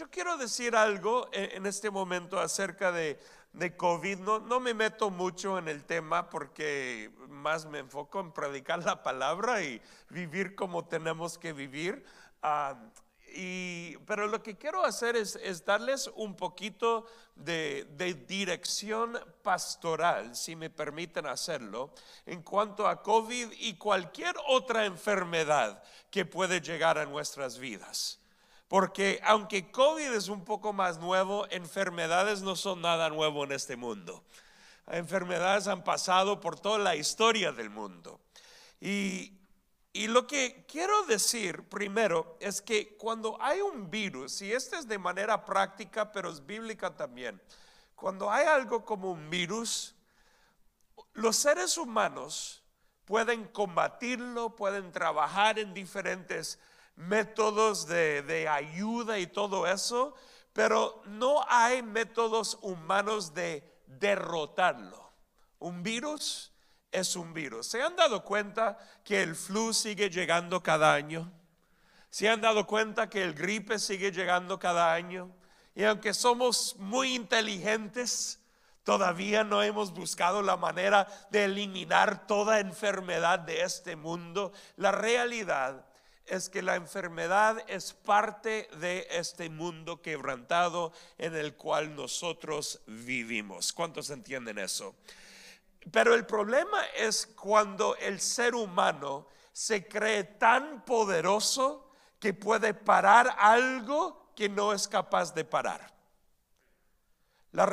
Yo quiero decir algo en, este momento acerca de, COVID. No, me meto mucho en el tema porque más me enfoco en predicar la palabra y vivir como tenemos que vivir. Ah, pero lo que quiero hacer es, es darles un poquito de, de, dirección pastoral, si me permiten hacerlo, en cuanto a COVID y cualquier otra enfermedad que puede llegar a nuestras vidas. Porque aunque COVID es un poco más nuevo, enfermedades no son nada nuevo en este mundo. Enfermedades han pasado por toda la historia del mundo. Y, lo que quiero decir primero es que cuando hay un virus, y esto es de manera práctica, pero es bíblica también, cuando hay algo como un virus, los seres humanos pueden combatirlo, pueden trabajar en diferentes métodos de, de, ayuda y todo eso, pero no hay métodos humanos de derrotarlo. Un virus es un virus. ¿Se han dado cuenta que el flu sigue llegando cada año? ¿Se han dado cuenta que el gripe sigue llegando cada año? Y aunque somos muy inteligentes, todavía no hemos buscado la manera de eliminar toda enfermedad de este mundo. La realidad es que la enfermedad es parte de este mundo quebrantado en el cual nosotros vivimos. ¿Cuántos entienden eso? Pero el problema es cuando el ser humano se cree tan poderoso que puede parar algo que no es capaz de parar. La,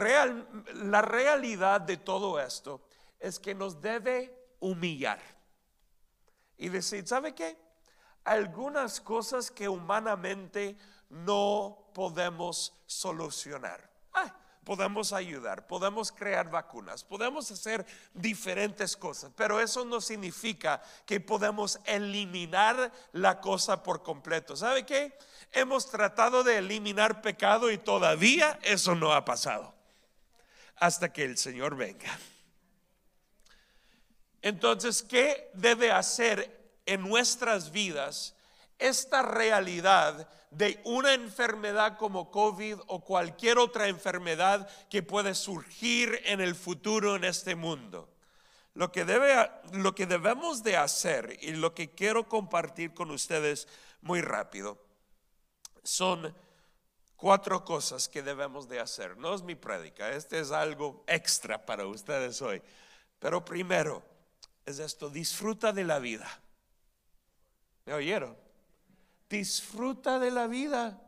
la realidad de todo esto es que nos debe humillar y decir, ¿sabe qué? Algunas cosas que humanamente no podemos solucionar podemos ayudar, podemos crear vacunas, podemos hacer diferentes cosas, pero eso no significa que podemos eliminar la cosa por completo. ¿Sabe qué? Hemos tratado de eliminar pecado y todavía eso no ha pasado hasta que el Señor venga. Entonces, ¿qué debe hacer en nuestras vidas esta realidad de una enfermedad como COVID o cualquier otra enfermedad que puede surgir en el futuro en este mundo. Lo que, debe, lo que debemos de hacer y lo que quiero compartir con ustedes muy rápido son cuatro cosas que debemos de hacer. No es mi prédica, este es algo extra para ustedes hoy. Pero primero es esto, disfruta de la vida. ¿Me oyeron? Disfruta de la vida.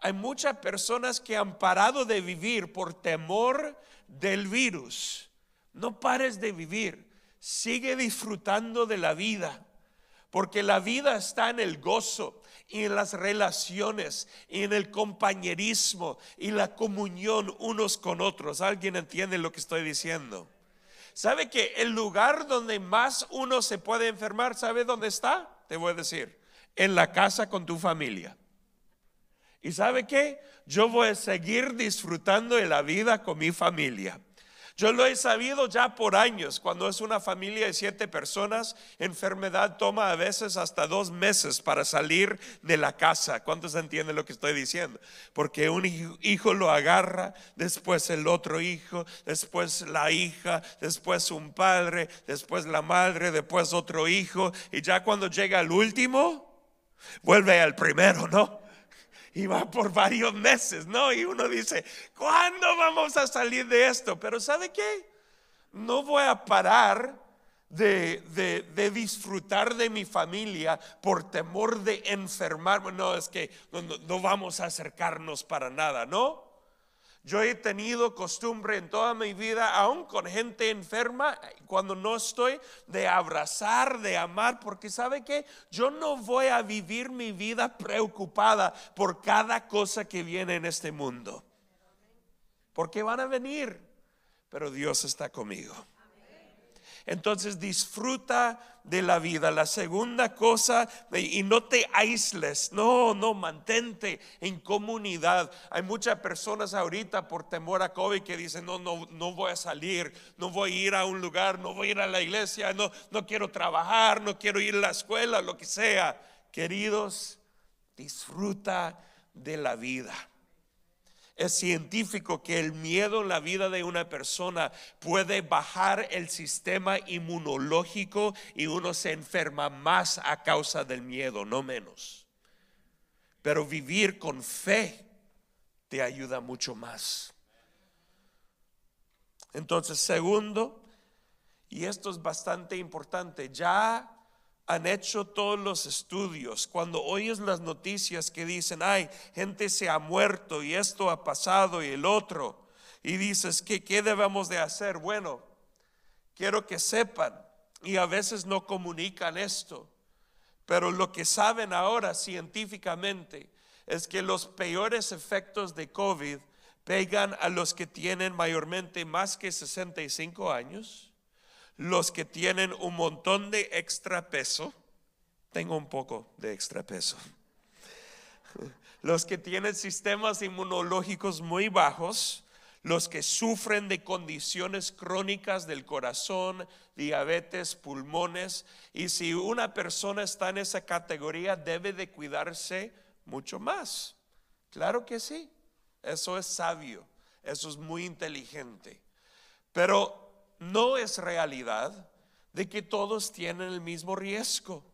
Hay muchas personas que han parado de vivir por temor del virus. No pares de vivir. Sigue disfrutando de la vida. Porque la vida está en el gozo y en las relaciones y en el compañerismo y la comunión unos con otros. ¿Alguien entiende lo que estoy diciendo? ¿Sabe que el lugar donde más uno se puede enfermar, ¿sabe dónde está? Te voy a decir en la casa con tu familia. ¿Y sabe qué? Yo voy a seguir disfrutando de la vida con mi familia. Yo lo he sabido ya por años. Cuando es una familia de siete personas, enfermedad toma a veces hasta dos meses para salir de la casa. ¿Cuántos entienden lo que estoy diciendo? Porque un hijo lo agarra, después el otro hijo, después la hija, después un padre, después la madre, después otro hijo. Y ya cuando llega el último, vuelve al primero, ¿no? Y va por varios meses, ¿no? Y uno dice, ¿cuándo vamos a salir de esto? Pero ¿sabe qué? No voy a parar de, de, disfrutar de mi familia por temor de enfermarme. No, es que no vamos a acercarnos para nada, ¿no? Yo he tenido costumbre en toda mi vida, aún con gente enferma, cuando no estoy, de abrazar, de amar, porque sabe que yo no voy a vivir mi vida preocupada por cada cosa que viene en este mundo. Porque van a venir, pero Dios está conmigo. Entonces disfruta de la vida. La segunda cosa, y no te aísles, no, no, mantente en comunidad. Hay muchas personas ahorita por temor a COVID que dicen, no, no, no voy a salir, no voy a ir a un lugar, no voy a ir a la iglesia, no, no quiero trabajar, no quiero ir a la escuela, lo que sea. Queridos, disfruta de la vida. Es científico que el miedo en la vida de una persona puede bajar el sistema inmunológico y uno se enferma más a causa del miedo, no menos. Pero vivir con fe te ayuda mucho más. Entonces, segundo, y esto es bastante importante, ya han hecho todos los estudios. Cuando oyes las noticias que dicen, ay, gente se ha muerto y esto ha pasado y el otro, y dices, ¿qué, qué debemos de hacer? Bueno, quiero que sepan, y a veces no comunican esto, pero lo que saben ahora científicamente es que los peores efectos de COVID pegan a los que tienen mayormente más que 65 años los que tienen un montón de extra peso, tengo un poco de extra peso, los que tienen sistemas inmunológicos muy bajos, los que sufren de condiciones crónicas del corazón, diabetes, pulmones, y si una persona está en esa categoría debe de cuidarse mucho más. Claro que sí, eso es sabio, eso es muy inteligente. Pero no es realidad de que todos tienen el mismo riesgo.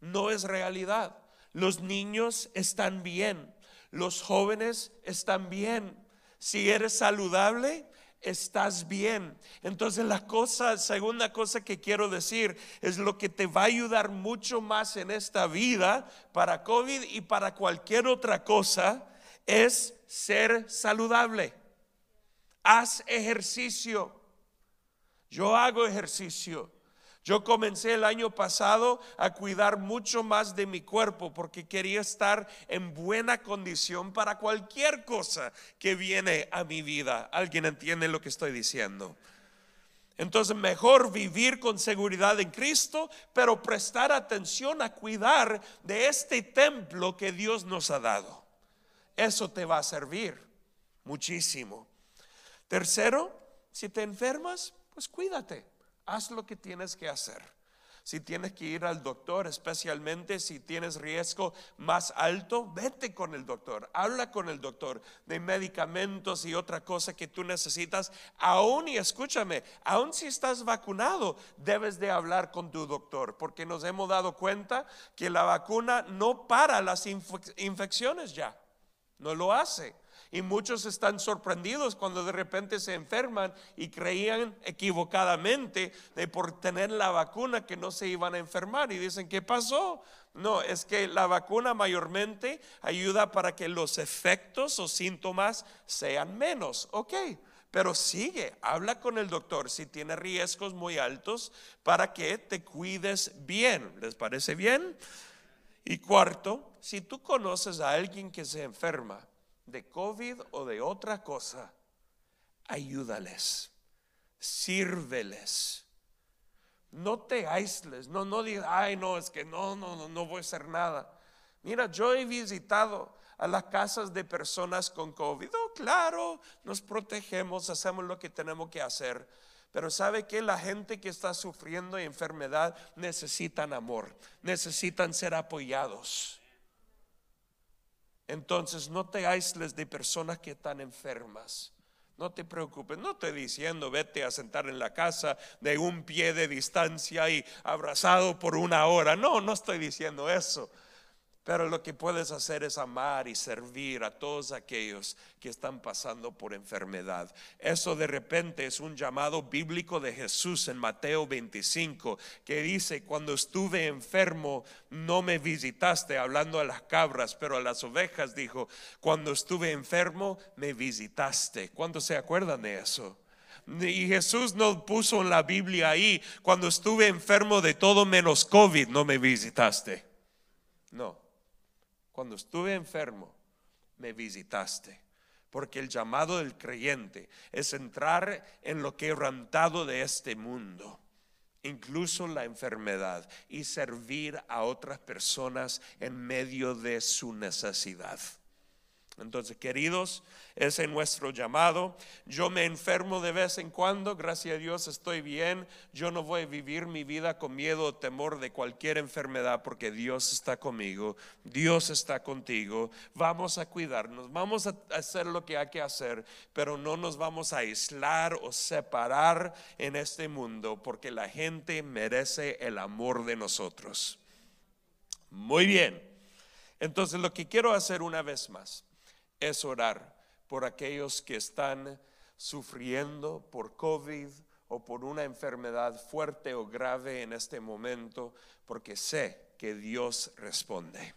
No es realidad. Los niños están bien, los jóvenes están bien. Si eres saludable, estás bien. Entonces la cosa, segunda cosa que quiero decir es lo que te va a ayudar mucho más en esta vida para COVID y para cualquier otra cosa es ser saludable. Haz ejercicio. Yo hago ejercicio. Yo comencé el año pasado a cuidar mucho más de mi cuerpo porque quería estar en buena condición para cualquier cosa que viene a mi vida. ¿Alguien entiende lo que estoy diciendo? Entonces mejor vivir con seguridad en Cristo, pero prestar atención a cuidar de este templo que Dios nos ha dado. Eso te va a servir muchísimo. Tercero, si te enfermas, pues cuídate, haz lo que tienes que hacer. Si tienes que ir al doctor, especialmente si tienes riesgo más alto, vete con el doctor, habla con el doctor de medicamentos y otra cosa que tú necesitas. Aún y escúchame, aún si estás vacunado, debes de hablar con tu doctor, porque nos hemos dado cuenta que la vacuna no para las infecciones ya, no lo hace. Y muchos están sorprendidos cuando de repente se enferman y creían equivocadamente de por tener la vacuna que no se iban a enfermar. Y dicen, ¿qué pasó? No, es que la vacuna mayormente ayuda para que los efectos o síntomas sean menos. Ok, pero sigue, habla con el doctor si tiene riesgos muy altos para que te cuides bien. ¿Les parece bien? Y cuarto, si tú conoces a alguien que se enferma, de COVID o de otra cosa, ayúdales, sírveles. No te aísles, no, no digas, ay, no, es que no, no, no, no voy a hacer nada. Mira, yo he visitado a las casas de personas con COVID. Oh, claro, nos protegemos, hacemos lo que tenemos que hacer. Pero sabe que la gente que está sufriendo enfermedad necesitan amor, necesitan ser apoyados. Entonces no te aísles de personas que están enfermas. No te preocupes, no estoy diciendo vete a sentar en la casa de un pie de distancia y abrazado por una hora. No, no estoy diciendo eso. Pero lo que puedes hacer es amar y servir a todos aquellos que están pasando por enfermedad. Eso de repente es un llamado bíblico de Jesús en Mateo 25, que dice, cuando estuve enfermo no me visitaste, hablando a las cabras, pero a las ovejas dijo, cuando estuve enfermo me visitaste. ¿Cuántos se acuerdan de eso? Y Jesús no puso en la Biblia ahí, cuando estuve enfermo de todo menos COVID, no me visitaste. No cuando estuve enfermo, me visitaste. Porque el llamado del creyente es entrar en lo quebrantado de este mundo, incluso la enfermedad, y servir a otras personas en medio de su necesidad. Entonces, queridos, ese es nuestro llamado. Yo me enfermo de vez en cuando, gracias a Dios estoy bien. Yo no voy a vivir mi vida con miedo o temor de cualquier enfermedad porque Dios está conmigo, Dios está contigo. Vamos a cuidarnos, vamos a hacer lo que hay que hacer, pero no nos vamos a aislar o separar en este mundo porque la gente merece el amor de nosotros. Muy bien. Entonces, lo que quiero hacer una vez más es orar por aquellos que están sufriendo por COVID o por una enfermedad fuerte o grave en este momento, porque sé que Dios responde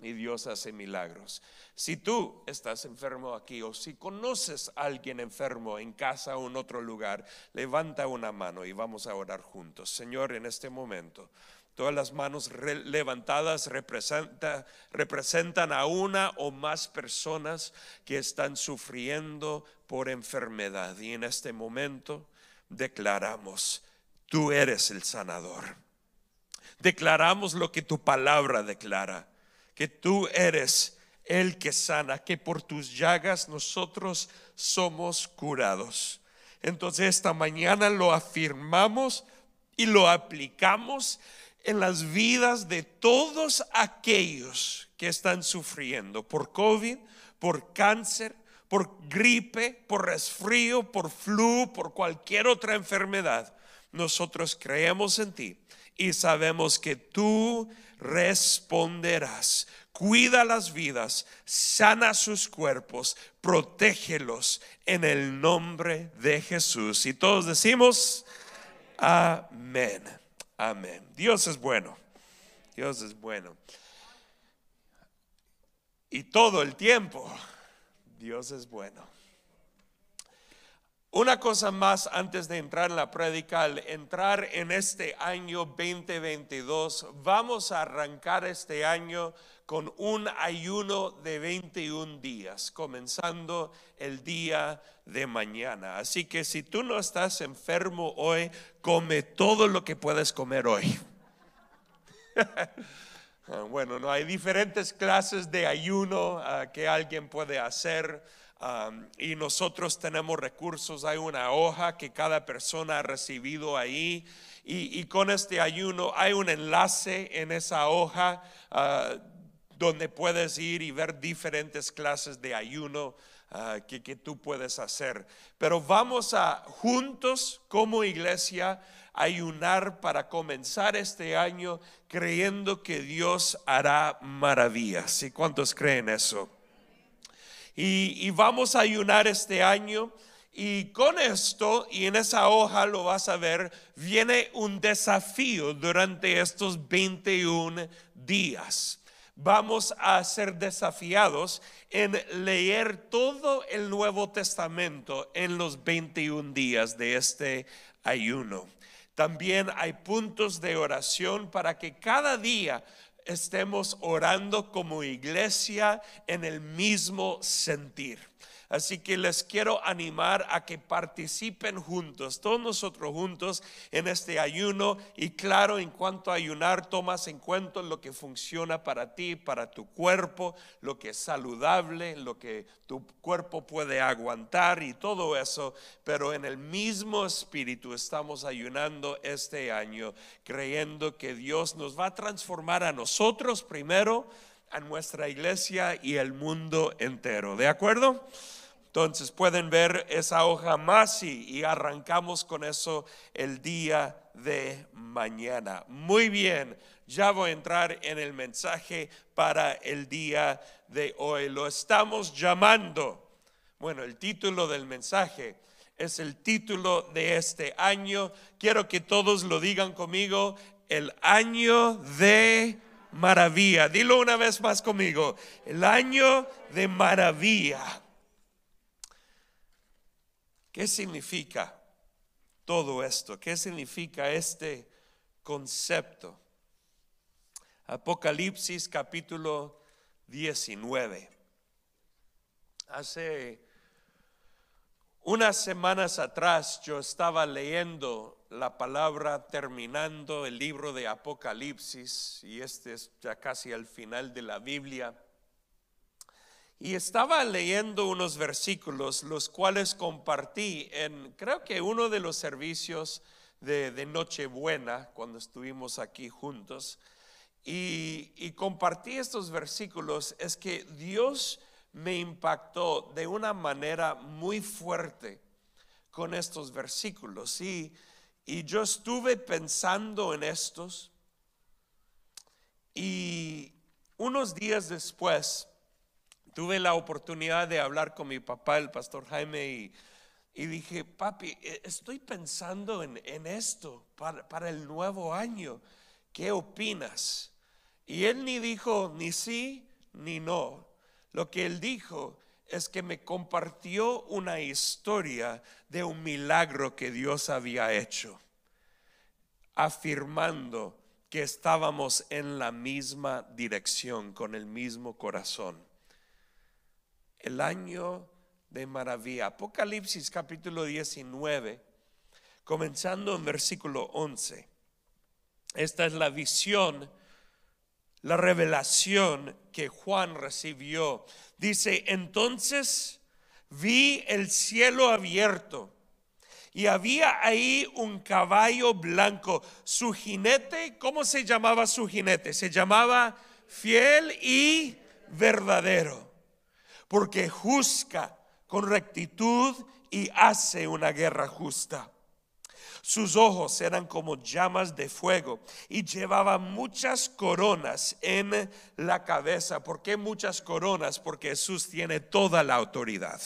y Dios hace milagros. Si tú estás enfermo aquí o si conoces a alguien enfermo en casa o en otro lugar, levanta una mano y vamos a orar juntos. Señor, en este momento Todas las manos levantadas representan a una o más personas que están sufriendo por enfermedad. Y en este momento declaramos, tú eres el sanador. Declaramos lo que tu palabra declara, que tú eres el que sana, que por tus llagas nosotros somos curados. Entonces esta mañana lo afirmamos y lo aplicamos en las vidas de todos aquellos que están sufriendo por COVID, por cáncer, por gripe, por resfrío, por flu, por cualquier otra enfermedad. Nosotros creemos en ti y sabemos que tú responderás. Cuida las vidas, sana sus cuerpos, protégelos en el nombre de Jesús. Y todos decimos, amén. Amén. Dios es bueno. Dios es bueno. Y todo el tiempo, Dios es bueno. Una cosa más antes de entrar en la prédica, al entrar en este año 2022, vamos a arrancar este año con un ayuno de 21 días, comenzando el día de mañana. Así que si tú no estás enfermo hoy, come todo lo que puedes comer hoy. Ah, bueno, no hay diferentes clases de ayuno ah, que alguien puede hacer. Ah, y nosotros tenemos recursos, hay una hoja que cada persona ha recibido ahí y, con este ayuno hay un enlace en esa hoja donde puedes ir y ver diferentes clases de ayuno ah, que, que tú puedes hacer. Pero vamos a juntos como iglesia ayunar para comenzar este año creyendo que Dios hará maravillas. ¿Y cuántos creen eso? Y, vamos a ayunar este año. Y con esto, y en esa hoja lo vas a ver, viene un desafío durante estos 21 días vamos a ser desafiados en leer todo el Nuevo Testamento en los 21 días de este ayuno. También hay puntos de oración para que cada día estemos orando como iglesia en el mismo sentir. Así que les quiero animar a que participen juntos, todos nosotros juntos en este ayuno. Y claro, en cuanto a ayunar, tomas en cuenta lo que funciona para ti, para tu cuerpo, lo que es saludable, lo que tu cuerpo puede aguantar y todo eso. Pero en el mismo espíritu estamos ayunando este año, creyendo que Dios nos va a transformar a nosotros primero nuestra iglesia y el mundo entero. ¿De acuerdo? Entonces pueden ver esa hoja más y, arrancamos con eso el día de mañana. Muy bien, ya voy a entrar en el mensaje para el día de hoy. Lo estamos llamando. Bueno, el título del mensaje es el título de este año. Quiero que todos lo digan conmigo, el año de maravilla. Dilo una vez más conmigo, el año de maravilla. ¿Qué significa todo esto? ¿Qué significa este concepto? Apocalipsis capítulo 19. Hace unas semanas atrás yo estaba leyendo la palabra terminando el libro de Apocalipsis y este es ya casi al final de la Biblia. Y estaba leyendo unos versículos, los cuales compartí en, creo que uno de los servicios de, de Nochebuena, cuando estuvimos aquí juntos. Y, y compartí estos versículos, es que Dios me impactó de una manera muy fuerte con estos versículos. Y, y yo estuve pensando en estos. Y unos días después tuve la oportunidad de hablar con mi papá, el pastor Jaime, y, dije, papi, e, estoy pensando en, en esto para, para el nuevo año. ¿Qué opinas? Y él ni dijo ni sí ni no. Lo que él dijo es que me compartió una historia de un milagro que Dios había hecho, afirmando que estábamos en la misma dirección, con el mismo corazón. El año de maravilla. Apocalipsis capítulo 19, comenzando en versículo 11. Esta es la visión la revelación que Juan recibió. Dice, entonces vi el cielo abierto y había ahí un caballo blanco. Su jinete, ¿cómo se llamaba su jinete? Se llamaba fiel y verdadero, porque juzga con rectitud y hace una guerra justa. Sus ojos eran como llamas de fuego y llevaba muchas coronas en la cabeza. ¿Por qué muchas coronas? Porque Jesús tiene toda la autoridad.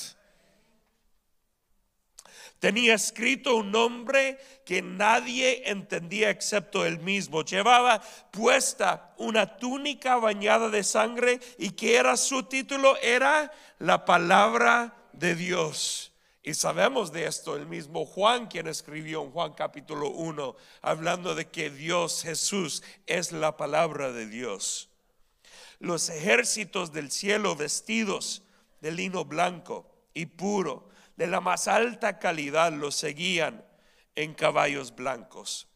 Tenía escrito un nombre que nadie entendía excepto él mismo. Llevaba puesta una túnica bañada de sangre y que era su título, era la palabra de Dios. Y sabemos de esto el mismo Juan, quien escribió en Juan capítulo 1, hablando de que Dios Jesús es la palabra de Dios. Los ejércitos del cielo vestidos de lino blanco y puro, de la más alta calidad, lo seguían en caballos blancos.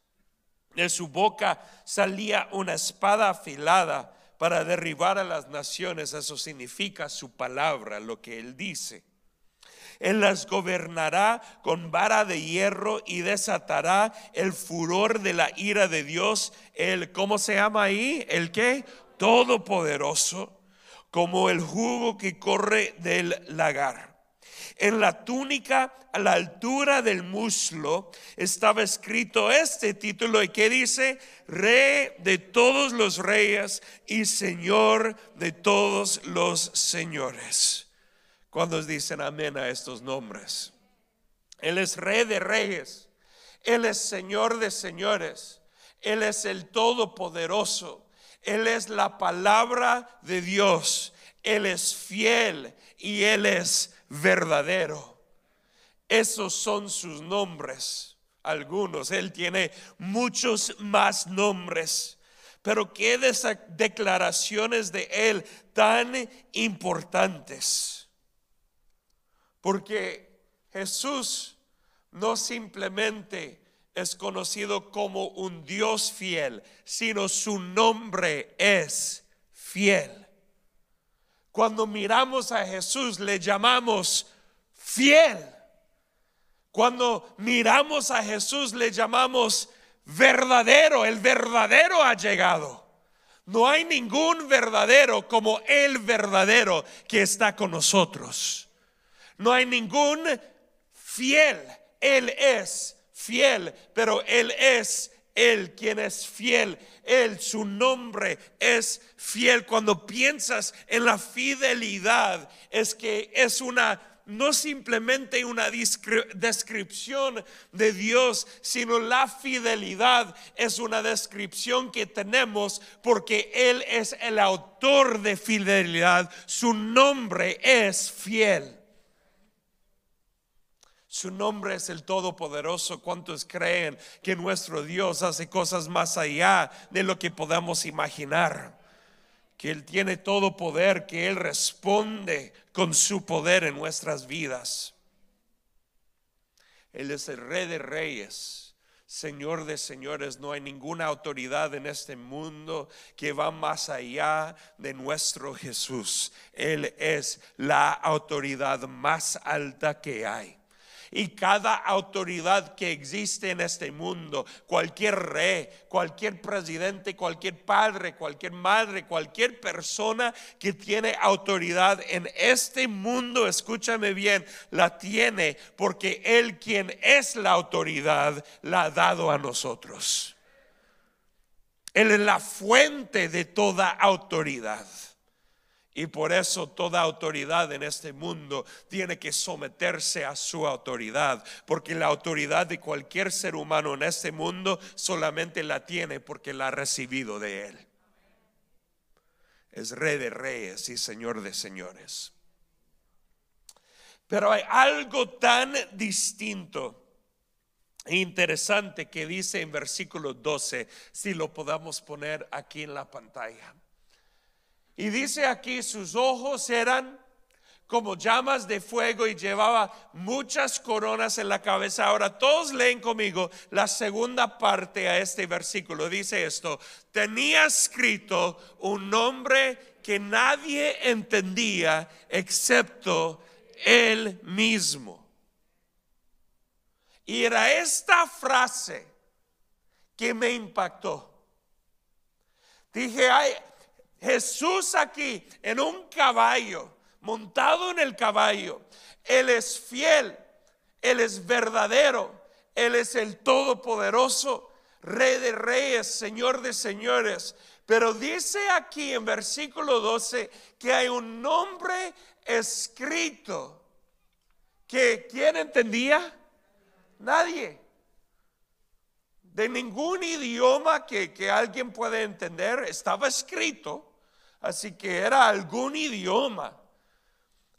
De su boca salía una espada afilada para derribar a las naciones. Eso significa su palabra, lo que él dice. Él las gobernará con vara de hierro y desatará el furor de la ira de Dios. El, ¿cómo se llama ahí? El que todopoderoso, como el jugo que corre del lagar. En la túnica a la altura del muslo estaba escrito este título y que dice, Rey de todos los reyes y Señor de todos los señores. Cuando dicen amén a estos nombres? Él es rey de reyes, Él es señor de señores, Él es el todopoderoso, Él es la palabra de Dios, Él es fiel y Él es verdadero. Esos son sus nombres, algunos, Él tiene muchos más nombres. Pero qué declaraciones de Él tan importantes. Porque Jesús no simplemente es conocido como un Dios fiel, sino su nombre es fiel. Cuando miramos a Jesús le llamamos fiel. Cuando miramos a Jesús le llamamos verdadero. El verdadero ha llegado. No hay ningún verdadero como el verdadero que está con nosotros. No hay ningún fiel. Él es fiel, pero Él es Él quien es fiel. Él, su nombre es fiel. Cuando piensas en la fidelidad, es que es una no simplemente una descripción de Dios, sino la fidelidad es una descripción que tenemos porque Él es el autor de fidelidad. Su nombre es fiel. Su nombre es el Todopoderoso. ¿Cuántos creen que nuestro Dios hace cosas más allá de lo que podamos imaginar? Que Él tiene todo poder, que Él responde con su poder en nuestras vidas. Él es el Rey de Reyes, Señor de señores, no hay ninguna autoridad en este mundo que va más allá de nuestro Jesús. Él es la autoridad más alta que hay y cada autoridad que existe en este mundo, cualquier rey, cualquier presidente, cualquier padre, cualquier madre, cualquier persona que tiene autoridad en este mundo, escúchame bien, la tiene porque Él quien es la autoridad la ha dado a nosotros. Él es la fuente de toda autoridad. Y por eso toda autoridad en este mundo tiene que someterse a su autoridad, porque la autoridad de cualquier ser humano en este mundo solamente la tiene porque la ha recibido de Él. Es rey de reyes y señor de señores. Pero hay algo tan distinto e interesante que dice en versículo 12, si lo podamos poner aquí en la pantalla. Y dice aquí, sus ojos eran como llamas de fuego y llevaba muchas coronas en la cabeza. Ahora todos leen conmigo la segunda parte a este versículo. Dice esto, tenía escrito un nombre que nadie entendía excepto él mismo. Y era esta frase que me impactó. Dije, ay, Jesús aquí en un caballo, montado en el caballo. Él es fiel, Él es verdadero, Él es el todopoderoso, Rey de reyes, Señor de señores. Pero dice aquí en versículo 12 que hay un nombre escrito que ¿quién entendía? Nadie de ningún idioma que, que, alguien puede entender, estaba escrito Así que era algún idioma,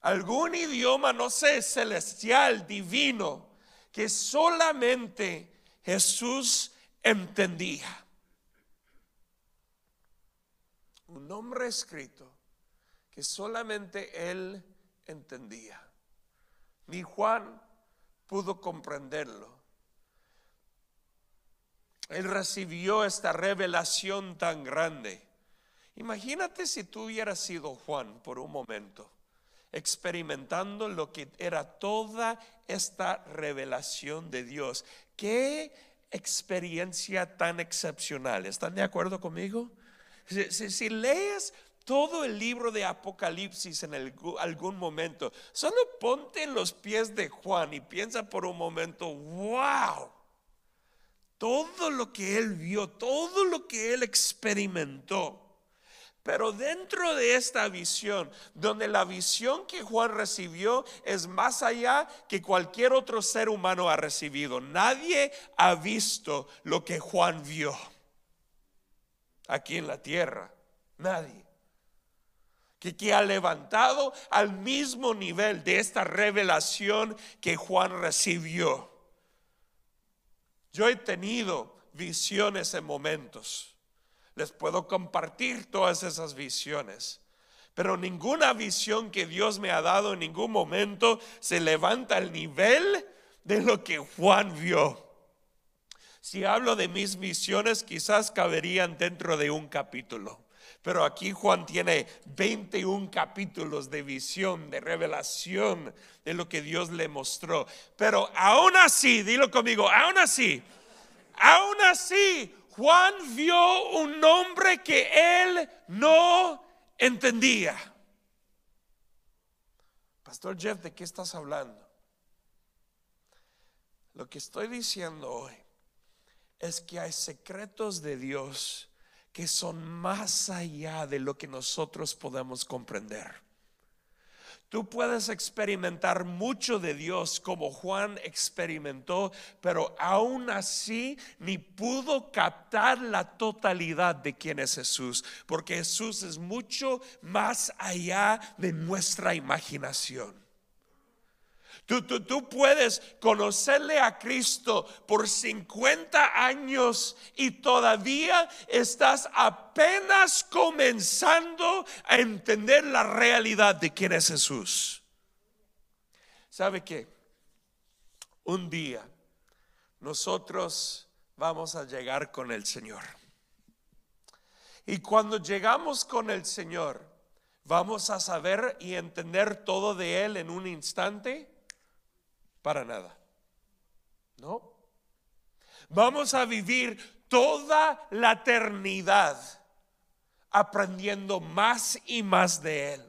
algún idioma, no sé, celestial, divino, que solamente Jesús entendía. Un nombre escrito que solamente él entendía. Ni Juan pudo comprenderlo. Él recibió esta revelación tan grande Imagínate si tú hubieras sido Juan por un momento, experimentando lo que era toda esta revelación de Dios. Qué experiencia tan excepcional. ¿Están de acuerdo conmigo? Si, lees todo el libro de Apocalipsis en algún momento, solo ponte en los pies de Juan y piensa por un momento, wow, todo lo que él vio, todo lo que él experimentó. Pero dentro de esta visión, donde la visión que Juan recibió es más allá que cualquier otro ser humano ha recibido, nadie ha visto lo que Juan vio aquí en la tierra. Nadie. Que, ha levantado al mismo nivel de esta revelación que Juan recibió. Yo he tenido visiones en momentos les puedo compartir todas esas visiones. Pero ninguna visión que Dios me ha dado en ningún momento se levanta al nivel de lo que Juan vio. Si hablo de mis visiones, quizás caberían dentro de un capítulo. Pero aquí Juan tiene 21 capítulos de visión, de revelación de lo que Dios le mostró. Pero aún así, dilo conmigo, aún así, aún así, Juan vio un nombre que él no entendía. Pastor Jeff, ¿de qué estás hablando? Lo que estoy diciendo hoy es que hay secretos de Dios que son más allá de lo que nosotros podemos comprender. Tú puedes experimentar mucho de Dios como Juan experimentó, pero aún así ni pudo captar la totalidad de quién es Jesús, porque Jesús es mucho más allá de nuestra imaginación. Tú, tú, puedes conocerle a Cristo por 50 años y todavía estás apenas comenzando a entender la realidad de quién es Jesús. ¿Sabe qué? Un día nosotros vamos a llegar con el Señor. Y cuando llegamos con el Señor, vamos a saber y entender todo de Él en un instante. Para nada. ¿No? Vamos a vivir toda la eternidad aprendiendo más y más de Él,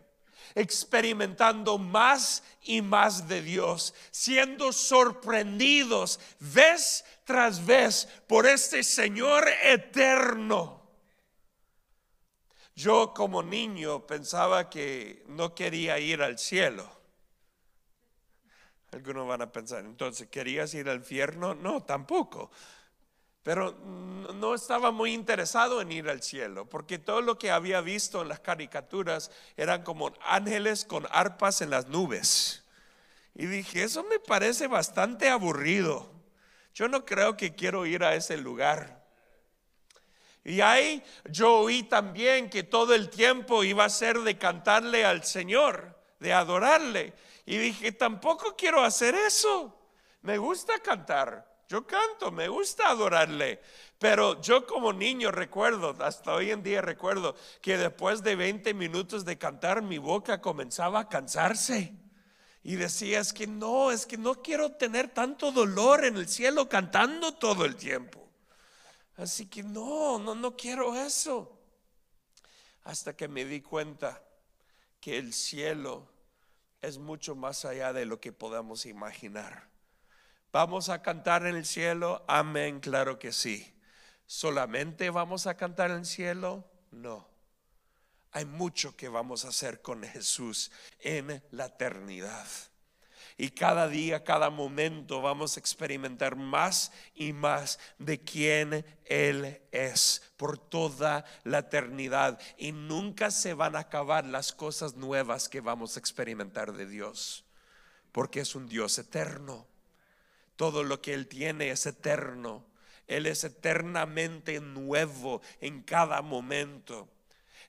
experimentando más y más de Dios, siendo sorprendidos vez tras vez por este Señor eterno. Yo como niño pensaba que no quería ir al cielo. Algunos van a pensar, entonces, ¿querías ir al infierno? No, tampoco. Pero no estaba muy interesado en ir al cielo, porque todo lo que había visto en las caricaturas eran como ángeles con arpas en las nubes. Y dije, eso me parece bastante aburrido. Yo no creo que quiero ir a ese lugar. Y ahí yo oí también que todo el tiempo iba a ser de cantarle al Señor, de adorarle. Y dije, tampoco quiero hacer eso. Me gusta cantar. Yo canto, me gusta adorarle. Pero yo como niño recuerdo, hasta hoy en día recuerdo, que después de 20 minutos de cantar mi boca comenzaba a cansarse. Y decía, es que no, es que no quiero tener tanto dolor en el cielo cantando todo el tiempo. Así que no, no, no quiero eso. Hasta que me di cuenta que el cielo es mucho más allá de lo que podamos imaginar. ¿Vamos a cantar en el cielo? Amén, claro que sí. ¿Solamente vamos a cantar en el cielo? No. Hay mucho que vamos a hacer con Jesús en la eternidad. Y cada día, cada momento vamos a experimentar más y más de quién Él es por toda la eternidad. Y nunca se van a acabar las cosas nuevas que vamos a experimentar de Dios. Porque es un Dios eterno. Todo lo que Él tiene es eterno. Él es eternamente nuevo en cada momento.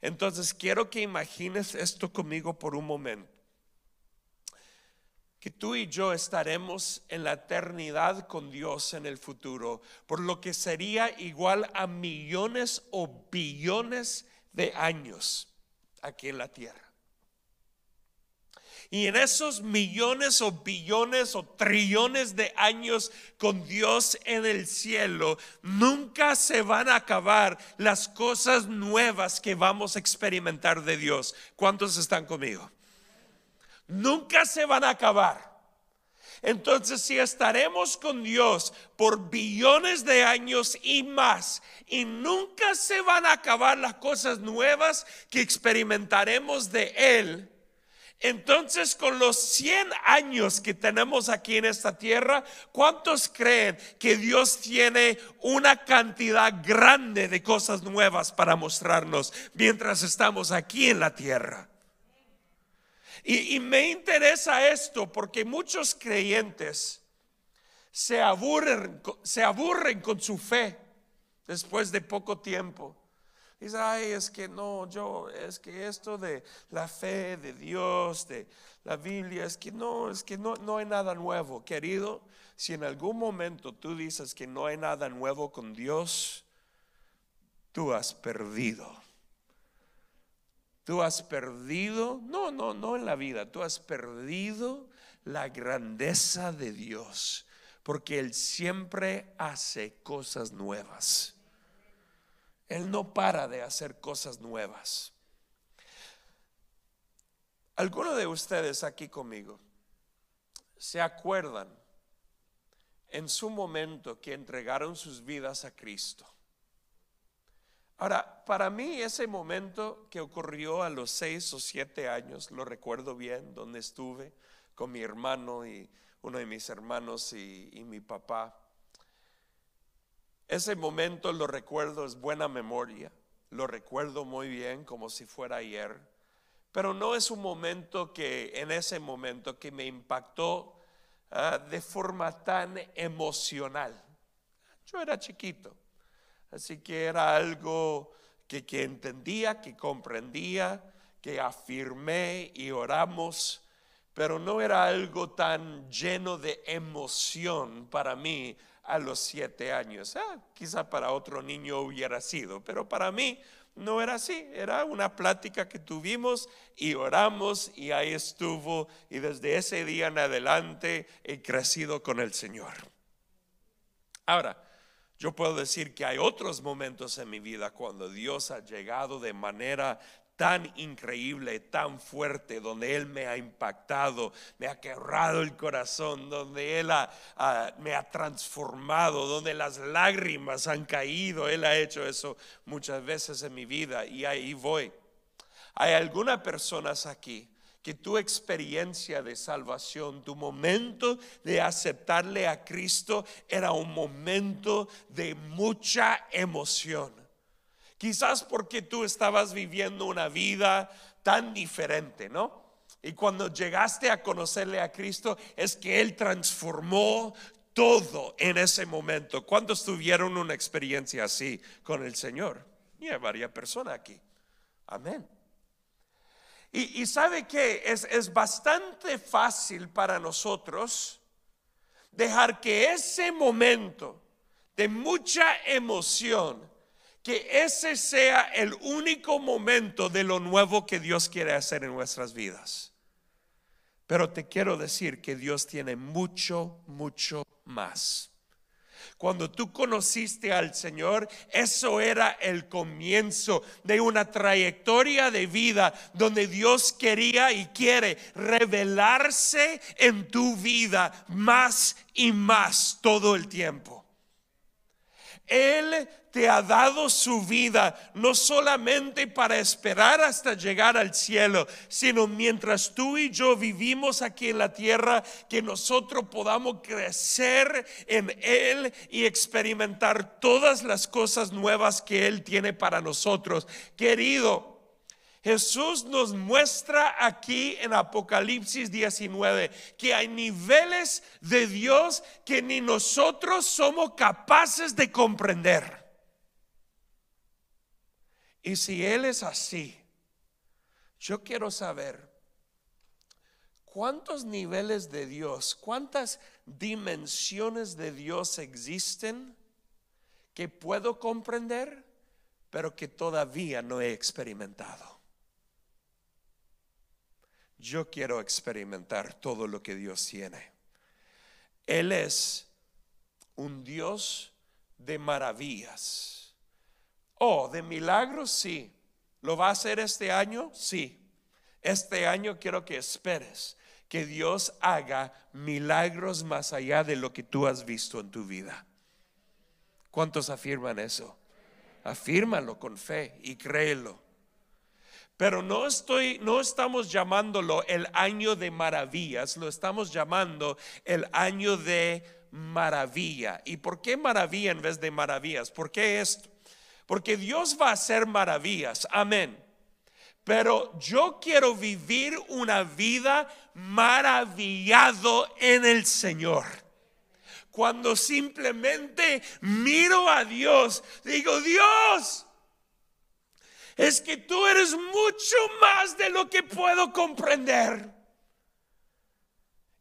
Entonces quiero que imagines esto conmigo por un momento que tú y yo estaremos en la eternidad con Dios en el futuro, por lo que sería igual a millones o billones de años aquí en la tierra. Y en esos millones o billones o trillones de años con Dios en el cielo, nunca se van a acabar las cosas nuevas que vamos a experimentar de Dios. ¿Cuántos están conmigo? Nunca se van a acabar. Entonces, si estaremos con Dios por billones de años y más, y nunca se van a acabar las cosas nuevas que experimentaremos de Él, entonces con los 100 años que tenemos aquí en esta tierra, ¿cuántos creen que Dios tiene una cantidad grande de cosas nuevas para mostrarnos mientras estamos aquí en la tierra? Y, me interesa esto porque muchos creyentes se aburren, se aburren con su fe después de poco tiempo. Dice, ay, es que no, yo, es que esto de la fe de Dios, de la Biblia, es que no, es que no, no hay nada nuevo. Querido, si en algún momento tú dices que no hay nada nuevo con Dios, tú has perdido. Tú has perdido, no, no, no en la vida, tú has perdido la grandeza de Dios, porque Él siempre hace cosas nuevas. Él no para de hacer cosas nuevas. ¿Alguno de ustedes aquí conmigo se acuerdan en su momento que entregaron sus vidas a Cristo? Ahora, para mí ese momento que ocurrió a los seis o siete años, lo recuerdo bien, donde estuve con mi hermano y uno de mis hermanos y, mi papá. Ese momento lo recuerdo, es buena memoria, lo recuerdo muy bien como si fuera ayer, pero no es un momento que en ese momento que me impactó ah, de forma tan emocional. Yo era chiquito Así que era algo que, entendía, que comprendía, que afirmé y oramos, pero no era algo tan lleno de emoción para mí a los siete años. Ah, quizá para otro niño hubiera sido, pero para mí no era así. Era una plática que tuvimos y oramos y ahí estuvo. Y desde ese día en adelante he crecido con el Señor. Ahora, yo puedo decir que hay otros momentos en mi vida cuando Dios ha llegado de manera tan increíble, tan fuerte, donde Él me ha impactado, me ha quebrado el corazón, donde Él me ha transformado, donde las lágrimas han caído. Él ha hecho eso muchas veces en mi vida y ahí voy. Hay algunas personas aquí que tu experiencia de salvación, tu momento de aceptarle a Cristo era un momento de mucha emoción Quizás porque tú estabas viviendo una vida tan diferente, ¿no? Y cuando llegaste a conocerle a Cristo es que Él transformó todo en ese momento. ¿Cuántos tuvieron una experiencia así con el Señor? Y hay varias personas aquí. Amén. Y, sabe que es, es bastante fácil para nosotros dejar que ese momento de mucha emoción que ese sea el único momento de lo nuevo que Dios quiere hacer en nuestras vidas. Pero te quiero decir que Dios tiene mucho, mucho más. Cuando tú conociste al Señor, eso era el comienzo de una trayectoria de vida donde Dios quería y quiere revelarse en tu vida más y más todo el tiempo. Él te ha dado su vida, no solamente para esperar hasta llegar al cielo, sino mientras tú y yo vivimos aquí en la tierra, que nosotros podamos crecer en Él y experimentar todas las cosas nuevas que Él tiene para nosotros. Querido, Jesús nos muestra aquí en Apocalipsis 19 que hay niveles de Dios que ni nosotros somos capaces de comprender. Y si Él es así, yo quiero saber cuántos niveles de Dios, cuántas dimensiones de Dios existen que puedo comprender, pero que todavía no he experimentado. Yo quiero experimentar todo lo que Dios tiene. Él es un Dios de maravillas. Oh, de milagros, sí. ¿Lo va a hacer este año? Sí. Este año quiero que esperes que Dios haga milagros más allá de lo que tú has visto en tu vida. ¿Cuántos afirman eso? Afírmalo con fe y créelo. Pero no estoy, no estamos llamándolo el año de maravillas, lo estamos llamando el año de maravilla. ¿Y por qué maravilla en vez de maravillas? ¿Por qué esto? Porque Dios va a hacer maravillas, amén. Pero yo quiero vivir una vida maravillado en el Señor cuando simplemente miro a Dios, digo, Dios, es que tú eres mucho más de lo que puedo comprender.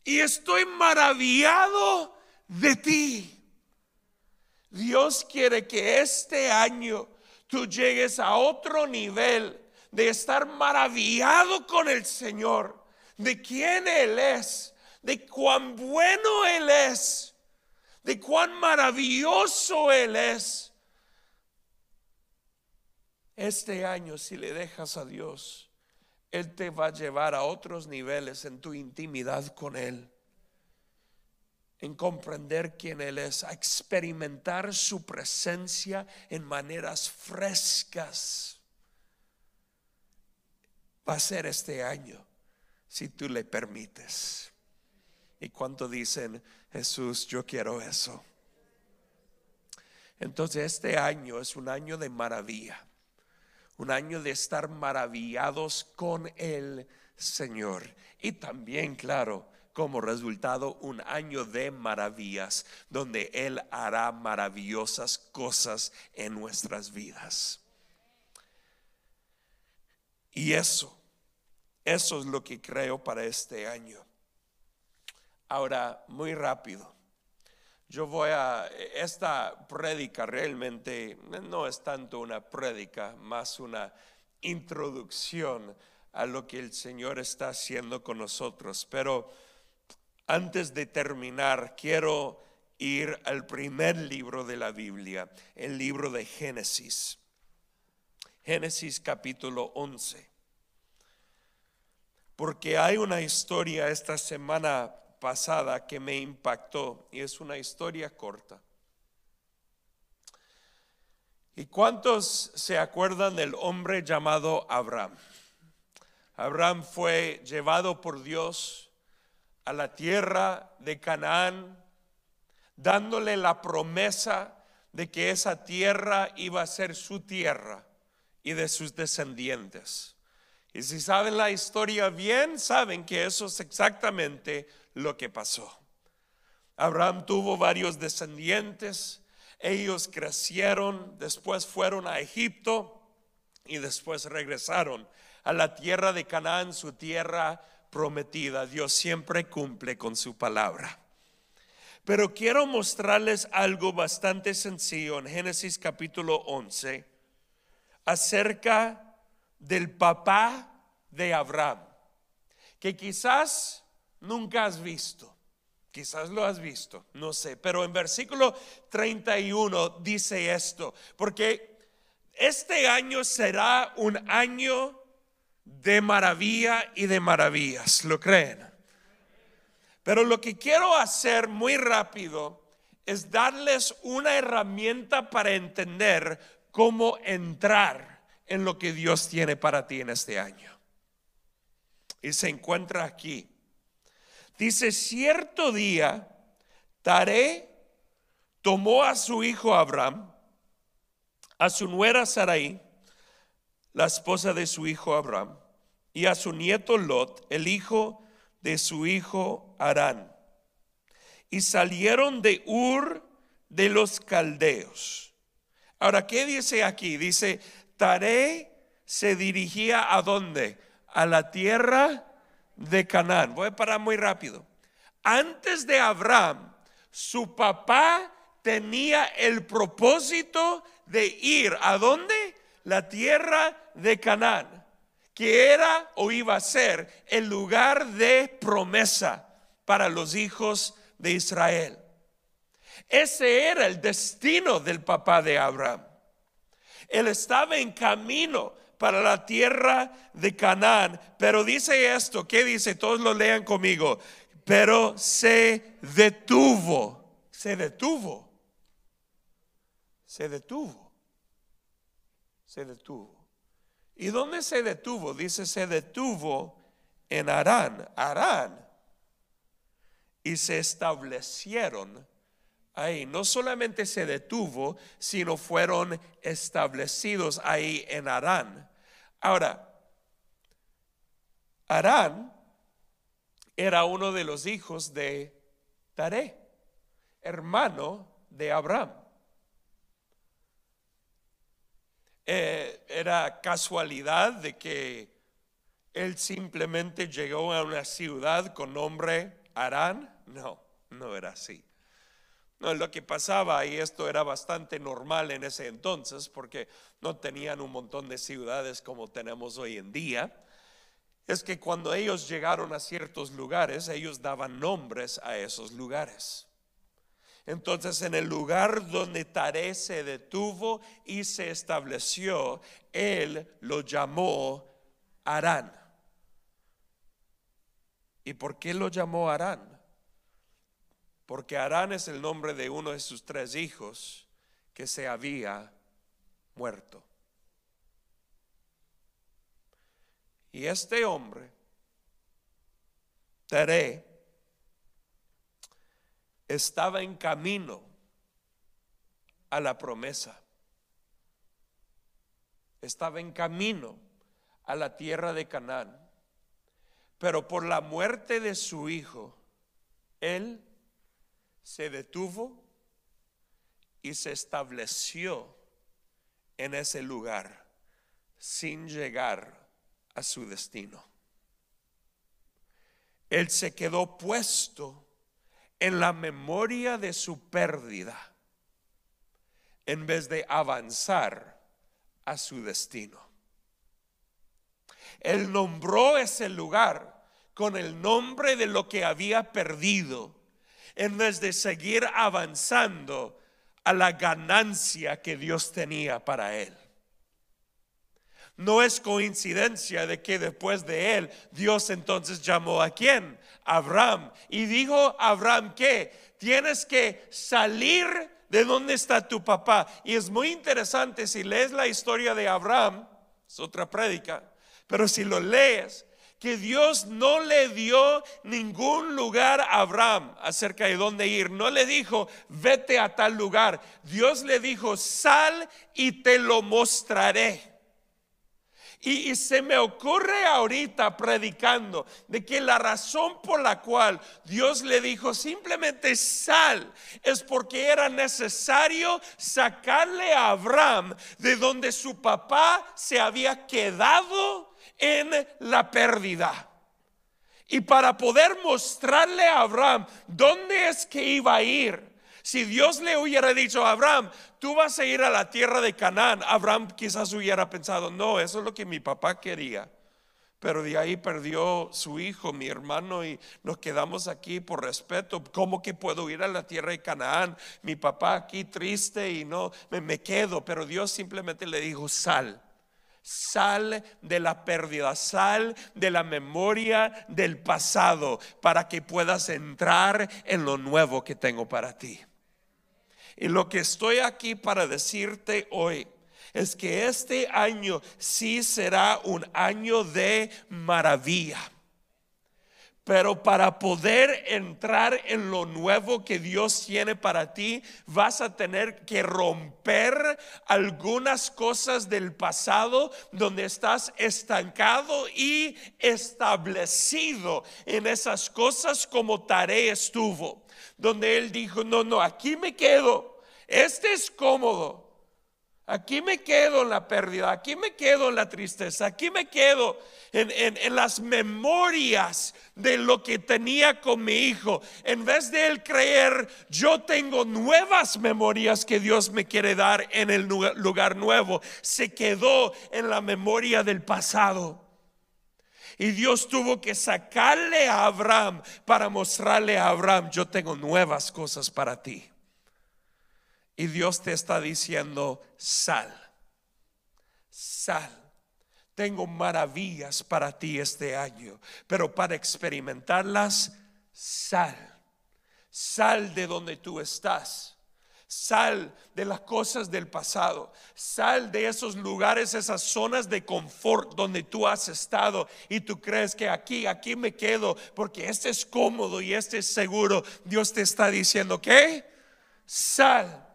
Y estoy maravillado de ti. Dios quiere que este año tú llegues a otro nivel de estar maravillado con el Señor, de quién Él es, de cuán bueno Él es, de cuán maravilloso Él es este año, si le dejas a Dios, Él te va a llevar a otros niveles en tu intimidad con Él, en comprender quién Él es, a experimentar su presencia en maneras frescas. Va a ser este año, si tú le permites. ¿Y cuánto dicen, Jesús, yo quiero eso? Entonces este año es un año de maravilla un año de estar maravillados con el Señor. Y también, claro, como resultado, un año de maravillas, donde Él hará maravillosas cosas en nuestras vidas. Y eso, eso es lo que creo para este año. Ahora, muy rápido, Yo voy a, esta prédica realmente no es tanto una prédica, más una introducción a lo que el Señor está haciendo con nosotros. Pero antes de terminar, quiero ir al primer libro de la Biblia, el libro de Génesis. Génesis capítulo 11. Porque hay una historia esta semana pasada que me impactó y es una historia corta. ¿Y cuántos se acuerdan del hombre llamado Abraham? Abraham fue llevado por Dios a la tierra de Canaán, dándole la promesa de que esa tierra iba a ser su tierra y de sus descendientes. Y si saben la historia bien, saben que eso es exactamente lo que pasó. Abraham tuvo varios descendientes, ellos crecieron, después fueron a Egipto y después regresaron a la tierra de Canaán, su tierra prometida. Dios siempre cumple con su palabra. Pero quiero mostrarles algo bastante sencillo en Génesis capítulo 11 acerca del papá de Abraham, que quizás nunca has visto. Quizás lo has visto, no sé, pero en versículo 31 dice esto, porque este año será un año de maravilla y de maravillas, ¿lo creen? Pero lo que quiero hacer muy rápido es darles una herramienta para entender cómo entrar en lo que Dios tiene para ti en este año. Y se encuentra aquí. Dice, cierto día, Taré tomó a su hijo Abraham, a su nuera Sarai, la esposa de su hijo Abraham, y a su nieto Lot, el hijo de su hijo Arán. Y salieron de Ur de los caldeos. Ahora, ¿qué dice aquí? Dice, Taré se dirigía a dónde? A la tierra de Canaán. Voy a parar muy rápido. Antes de Abraham, su papá tenía el propósito de ir a dónde? La tierra de Canaán, que era o iba a ser el lugar de promesa para los hijos de Israel. Ese era el destino del papá de Abraham. Él estaba en camino para la tierra de Canaán. Pero dice esto, ¿qué dice? Todos lo lean conmigo. Pero se detuvo, se detuvo, se detuvo, se detuvo. ¿Y dónde se detuvo? Dice, se detuvo en Arán, Arán. Y se establecieron ahí. No solamente se detuvo, sino fueron establecidos ahí en Arán. Ahora, Arán era uno de los hijos de Taré, hermano de Abraham. Eh, era casualidad de que él simplemente llegó a una ciudad con nombre Arán. No, no era así. No, lo que pasaba, y esto era bastante normal en ese entonces, porque no tenían un montón de ciudades como tenemos hoy en día, es que cuando ellos llegaron a ciertos lugares, ellos daban nombres a esos lugares. Entonces, en el lugar donde Tare se detuvo y se estableció, él lo llamó Arán. ¿Y por qué lo llamó Arán? Porque Arán es el nombre de uno de sus tres hijos que se había muerto. Y este hombre, Teré, estaba en camino a la promesa. Estaba en camino a la tierra de Canaán. Pero por la muerte de su hijo, él se detuvo y se estableció en ese lugar sin llegar a su destino. Él se quedó puesto en la memoria de su pérdida en vez de avanzar a su destino. Él nombró ese lugar con el nombre de lo que había perdido en vez de seguir avanzando a la ganancia que Dios tenía para él. No es coincidencia de que después de él Dios entonces llamó a quién? Abraham. Y dijo Abraham que tienes que salir de donde está tu papá. Y es muy interesante si lees la historia de Abraham, es otra prédica, pero si lo lees, que Dios no le dio ningún lugar a Abraham acerca de dónde ir. No le dijo, vete a tal lugar. Dios le dijo, sal y te lo mostraré. Y, se me ocurre ahorita predicando de que la razón por la cual Dios le dijo simplemente sal es porque era necesario sacarle a Abraham de donde su papá se había quedado en la pérdida. Y para poder mostrarle a Abraham dónde es que iba a ir, si Dios le hubiera dicho Abraham, tú vas a ir a la tierra de Canaán, Abraham quizás hubiera pensado, no, eso es lo que mi papá quería. Pero de ahí perdió su hijo, mi hermano, y nos quedamos aquí por respeto. ¿Cómo que puedo ir a la tierra de Canaán? Mi papá aquí triste y no, me, me quedo. Pero Dios simplemente le dijo, sal. Sal de la pérdida, sal de la memoria del pasado para que puedas entrar en lo nuevo que tengo para ti. Y lo que estoy aquí para decirte hoy es que este año sí será un año de maravilla. Pero para poder entrar en lo nuevo que Dios tiene para ti, vas a tener que romper algunas cosas del pasado donde estás estancado y establecido en esas cosas como tarea estuvo donde él dijo, no, no, aquí me quedo, este es cómodo. Aquí me quedo en la pérdida, aquí me quedo en la tristeza, aquí me quedo en, en, las memorias de lo que tenía con mi hijo. En vez de él creer, yo tengo nuevas memorias que Dios me quiere dar en el lugar nuevo, se quedó en la memoria del pasado. Y Dios tuvo que sacarle a Abraham para mostrarle a Abraham, yo tengo nuevas cosas para ti. Y Dios te está diciendo, sal, sal. Tengo maravillas para ti este año, pero para experimentarlas, sal. Sal de donde tú estás Sal de las cosas del pasado. Sal de esos lugares, esas zonas de confort donde tú has estado y tú crees que aquí, aquí me quedo porque este es cómodo y este es seguro. Dios te está diciendo que sal.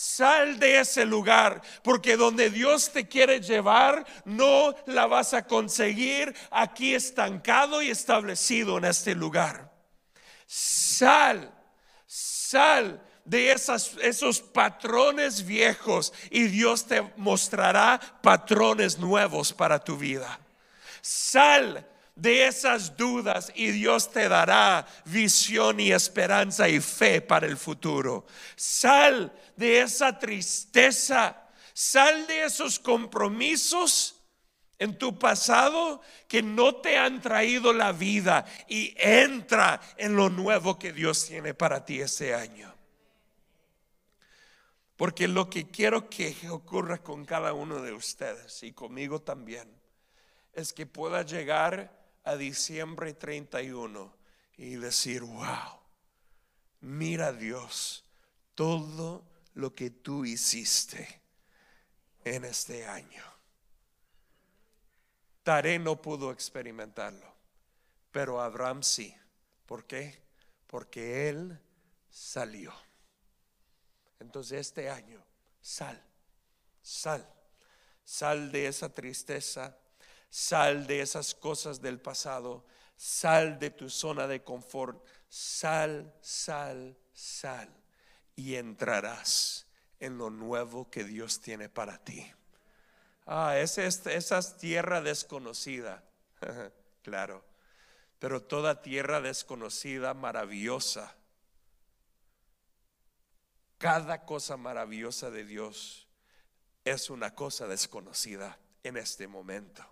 Sal de ese lugar, porque donde Dios te quiere llevar, no la vas a conseguir aquí estancado y establecido en este lugar. Sal, sal de esos patrones viejos y Dios te mostrará patrones nuevos para tu vida. Sal de esas dudas y Dios te dará visión y esperanza y fe para el futuro. Sal de esa tristeza, sal de esos compromisos en tu pasado que no te han traído la vida y entra en lo nuevo que Dios tiene para ti este año. Porque lo que quiero que ocurra con cada uno de ustedes y conmigo también es que pueda llegar a diciembre 31 y decir, wow, mira Dios, todo lo que tú hiciste en este año. Taré no pudo experimentarlo, pero Abraham sí. ¿Por qué? Porque él salió. Entonces este año, sal, sal, sal de esa tristeza, sal de esas cosas del pasado, sal de tu zona de confort, sal, sal, sal y entrarás en lo nuevo que Dios tiene para ti. Ah, esa es, tierra desconocida, claro, pero toda tierra desconocida, maravillosa, cada cosa maravillosa de Dios es una cosa desconocida en este momento.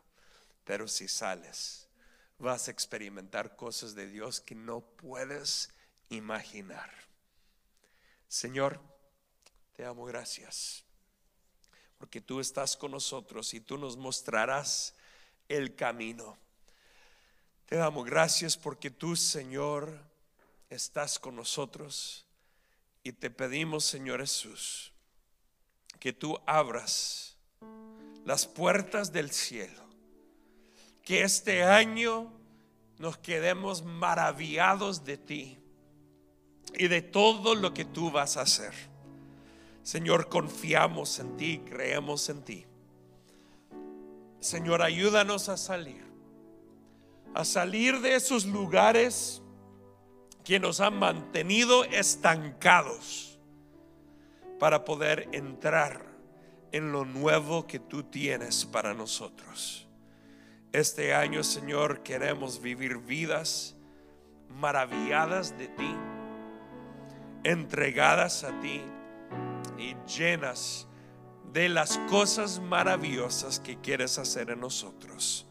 Pero si sales, vas a experimentar cosas de Dios que no puedes imaginar. Señor, te amo gracias, porque tú estás con nosotros y tú nos mostrarás el camino. Te damos gracias porque tú, Señor, estás con nosotros y te pedimos, Señor Jesús, que tú abras las puertas del cielo, que este año nos quedemos maravillados de ti y de todo lo que tú vas a hacer. Señor, confiamos en ti, creemos en ti. Señor, ayúdanos a salir, a salir de esos lugares que nos han mantenido estancados para poder entrar en lo nuevo que tú tienes para nosotros. Este año, Señor, queremos vivir vidas maravilladas de ti, entregadas a ti y llenas de las cosas maravillosas que quieres hacer en nosotros.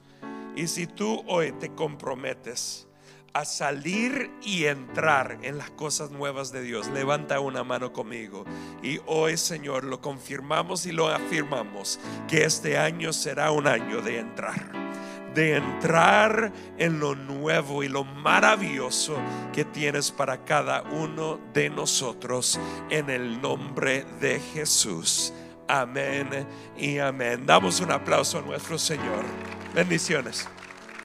Y si tú hoy te comprometes, a salir y entrar en las cosas nuevas de Dios. Levanta una mano conmigo. Y hoy, Señor, lo confirmamos y lo afirmamos que este año será un año de entrar. De entrar en lo nuevo y lo maravilloso que tienes para cada uno de nosotros en el nombre de Jesús. Amén y amén. Damos un aplauso a nuestro Señor. Bendiciones.